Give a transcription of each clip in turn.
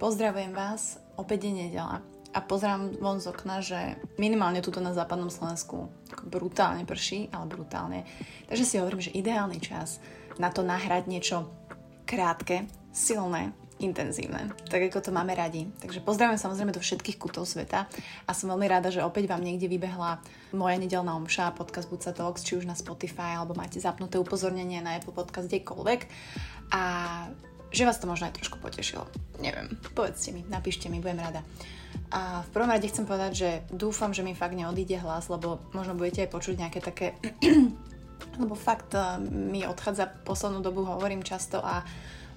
Pozdravujem vás, opäť je nedela a pozerám von z okna, že minimálne tuto na západnom Slovensku brutálne prší, ale brutálne. Takže si hovorím, že ideálny čas na to nahrať niečo krátke, silné, intenzívne, tak ako to máme radi. Takže pozdravujem samozrejme do všetkých kutov sveta a som veľmi rada, že opäť vám niekde vybehla moja nedelná omša, podcast Buca Talks, či už na Spotify, alebo máte zapnuté upozornenie na Apple Podcast kdekoľvek. A že vás to možno aj trošku potešilo. Neviem, povedzte mi, napíšte mi, budem rada. A v prvom rade chcem povedať, že dúfam, že mi fakt neodíde hlas, lebo možno budete aj počuť nejaké také... lebo fakt eh, mi odchádza poslednú dobu, hovorím často a,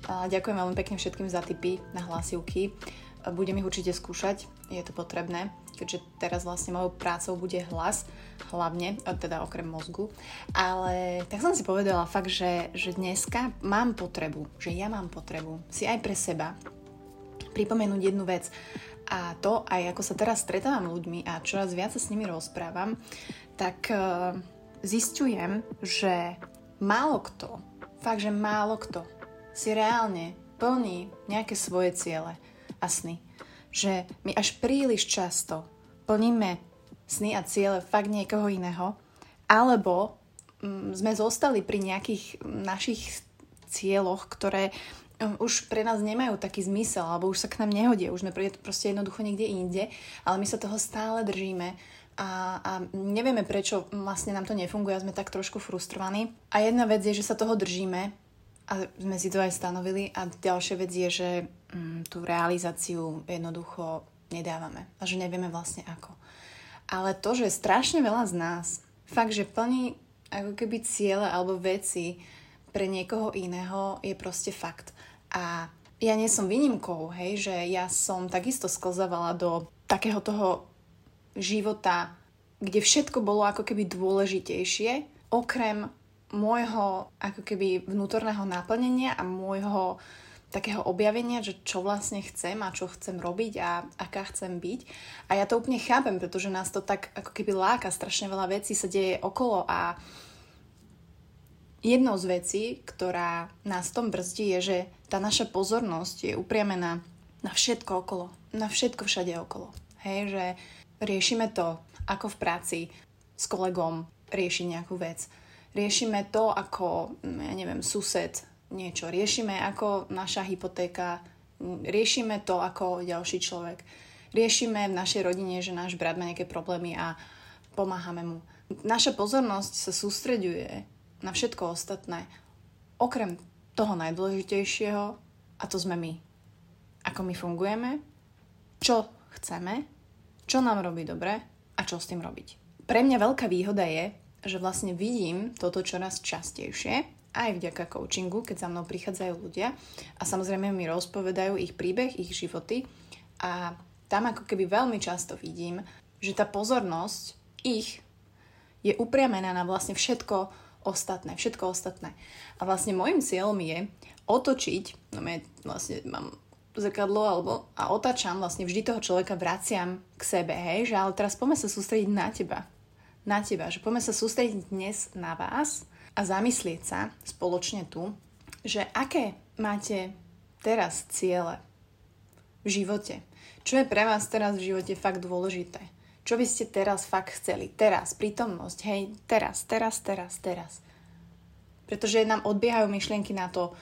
a ďakujem veľmi pekne všetkým za tipy na hlasivky. Budem ich určite skúšať, je to potrebné, keďže teraz vlastne mojou prácou bude hlas, hlavne, teda okrem mozgu. Ale tak som si povedala fakt, že, že dneska mám potrebu, že ja mám potrebu si aj pre seba pripomenúť jednu vec. A to aj ako sa teraz stretávam ľuďmi a čoraz viac sa s nimi rozprávam, tak uh, zistujem, že málo kto, fakt, že málo kto si reálne plní nejaké svoje ciele a sny. Že my až príliš často plníme sny a ciele fakt niekoho iného, alebo mm, sme zostali pri nejakých našich cieľoch, ktoré mm, už pre nás nemajú taký zmysel, alebo už sa k nám nehodia, už sme proste jednoducho niekde inde, ale my sa toho stále držíme a, a nevieme, prečo vlastne nám to nefunguje a sme tak trošku frustrovaní. A jedna vec je, že sa toho držíme a sme si to aj stanovili a ďalšia vec je, že mm, tú realizáciu jednoducho nedávame a že nevieme vlastne ako. Ale to, že strašne veľa z nás fakt, že plní ako keby ciele alebo veci pre niekoho iného je proste fakt. A ja nie som výnimkou, hej, že ja som takisto sklzávala do takého toho života, kde všetko bolo ako keby dôležitejšie, okrem môjho ako keby vnútorného naplnenia a môjho takého objavenia, že čo vlastne chcem a čo chcem robiť a aká chcem byť. A ja to úplne chápem, pretože nás to tak ako keby láka, strašne veľa vecí sa deje okolo a jednou z vecí, ktorá nás v tom brzdí, je, že tá naša pozornosť je upriamená na všetko okolo, na všetko všade okolo. Hej, že riešime to, ako v práci s kolegom riešiť nejakú vec. Riešime to, ako, ja neviem, sused niečo. Riešime ako naša hypotéka, riešime to ako ďalší človek. Riešime v našej rodine, že náš brat má nejaké problémy a pomáhame mu. Naša pozornosť sa sústreďuje na všetko ostatné, okrem toho najdôležitejšieho, a to sme my. Ako my fungujeme, čo chceme, čo nám robí dobre a čo s tým robiť. Pre mňa veľká výhoda je, že vlastne vidím toto čoraz častejšie aj vďaka coachingu, keď za mnou prichádzajú ľudia a samozrejme mi rozpovedajú ich príbeh, ich životy a tam ako keby veľmi často vidím, že tá pozornosť ich je upriamená na vlastne všetko ostatné, všetko ostatné. A vlastne môjim cieľom je otočiť, no ja vlastne mám zrkadlo alebo a otačam vlastne vždy toho človeka vraciam k sebe, hej, že ale teraz poďme sa sústrediť na teba. Na teba, že poďme sa sústrediť dnes na vás a zamyslieť sa spoločne tu, že aké máte teraz ciele v živote. Čo je pre vás teraz v živote fakt dôležité? Čo by ste teraz fakt chceli? Teraz, prítomnosť, hej, teraz, teraz, teraz, teraz. Pretože nám odbiehajú myšlienky na to,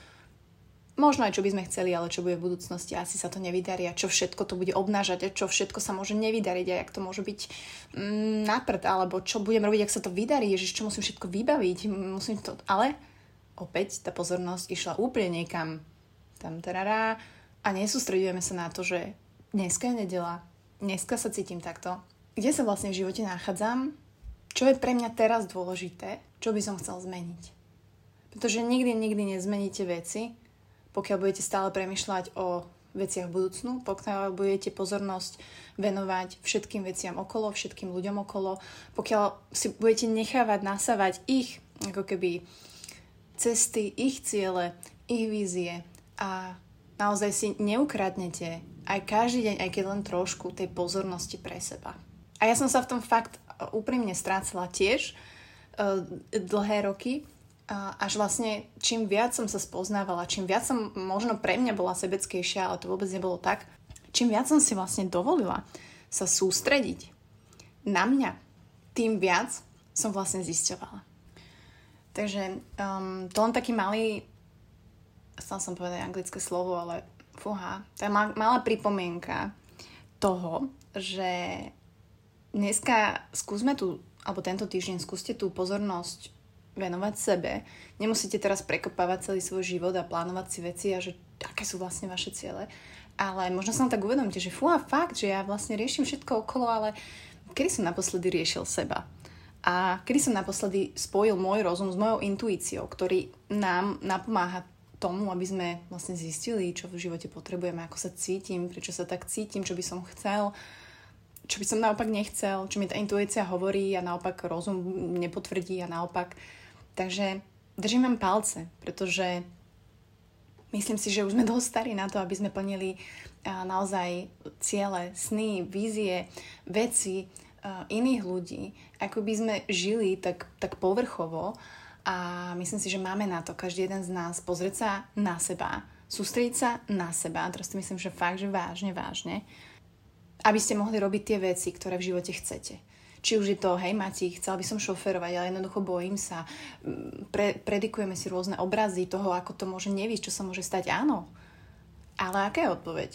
možno aj čo by sme chceli, ale čo bude v budúcnosti, asi sa to nevydarí a čo všetko to bude obnážať a čo všetko sa môže nevydariť a jak to môže byť mm, naprd, alebo čo budem robiť, ak sa to vydarí, ježiš, čo musím všetko vybaviť, musím to, ale opäť tá pozornosť išla úplne niekam. Tam tarará. A nesústredujeme sa na to, že dneska je nedela, dneska sa cítim takto, kde sa vlastne v živote nachádzam, čo je pre mňa teraz dôležité, čo by som chcel zmeniť. Pretože nikdy, nikdy nezmeníte veci, pokiaľ budete stále premyšľať o veciach budúcnu, pokiaľ budete pozornosť venovať všetkým veciam okolo, všetkým ľuďom okolo, pokiaľ si budete nechávať nasávať ich ako keby cesty, ich ciele, ich vízie a naozaj si neukradnete aj každý deň, aj keď len trošku tej pozornosti pre seba. A ja som sa v tom fakt úprimne strácala tiež uh, dlhé roky až vlastne čím viac som sa spoznávala, čím viac som možno pre mňa bola sebeckejšia, ale to vôbec nebolo tak, čím viac som si vlastne dovolila sa sústrediť na mňa, tým viac som vlastne zisťovala. Takže um, to len taký malý, chcela som povedať anglické slovo, ale fúha, je malá pripomienka toho, že dneska skúsme tu, alebo tento týždeň skúste tú pozornosť venovať sebe. Nemusíte teraz prekopávať celý svoj život a plánovať si veci a že aké sú vlastne vaše ciele. Ale možno sa tak uvedomíte, že fú a fakt, že ja vlastne riešim všetko okolo, ale kedy som naposledy riešil seba? A kedy som naposledy spojil môj rozum s mojou intuíciou, ktorý nám napomáha tomu, aby sme vlastne zistili, čo v živote potrebujeme, ako sa cítim, prečo sa tak cítim, čo by som chcel, čo by som naopak nechcel, čo mi tá intuícia hovorí a naopak rozum nepotvrdí a naopak Takže držím vám palce, pretože myslím si, že už sme dosť starí na to, aby sme plnili naozaj ciele, sny, vízie, veci iných ľudí, ako by sme žili tak, tak povrchovo. A myslím si, že máme na to každý jeden z nás pozrieť sa na seba, sústrediť sa na seba, teraz si myslím, že fakt, že vážne, vážne, aby ste mohli robiť tie veci, ktoré v živote chcete. Či už je to, hej Mati, chcela by som šoferovať, ale jednoducho bojím sa. Mm, pre, predikujeme si rôzne obrazy toho, ako to môže nevísť, čo sa môže stať. Áno. Ale aká je odpoveď?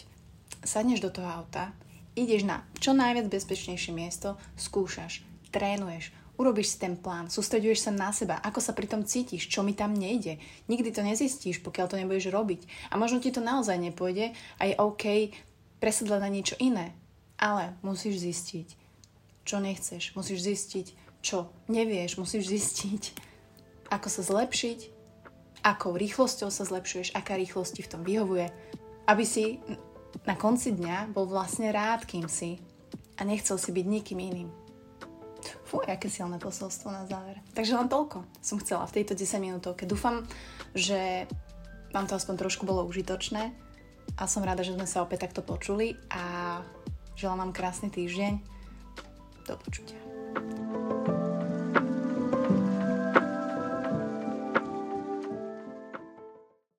Sadneš do toho auta, ideš na čo najviac bezpečnejšie miesto, skúšaš, trénuješ, urobíš si ten plán, sústreduješ sa na seba, ako sa pri tom cítiš, čo mi tam nejde. Nikdy to nezistíš, pokiaľ to nebudeš robiť. A možno ti to naozaj nepôjde a je OK presedlať na niečo iné. Ale musíš zistiť, čo nechceš. Musíš zistiť, čo nevieš. Musíš zistiť, ako sa zlepšiť, akou rýchlosťou sa zlepšuješ, aká rýchlosť ti v tom vyhovuje. Aby si na konci dňa bol vlastne rád, kým si a nechcel si byť nikým iným. Fú, aké silné posolstvo na záver. Takže len toľko som chcela v tejto 10 minútovke. Dúfam, že vám to aspoň trošku bolo užitočné a som rada, že sme sa opäť takto počuli a želám vám krásny týždeň do počutia.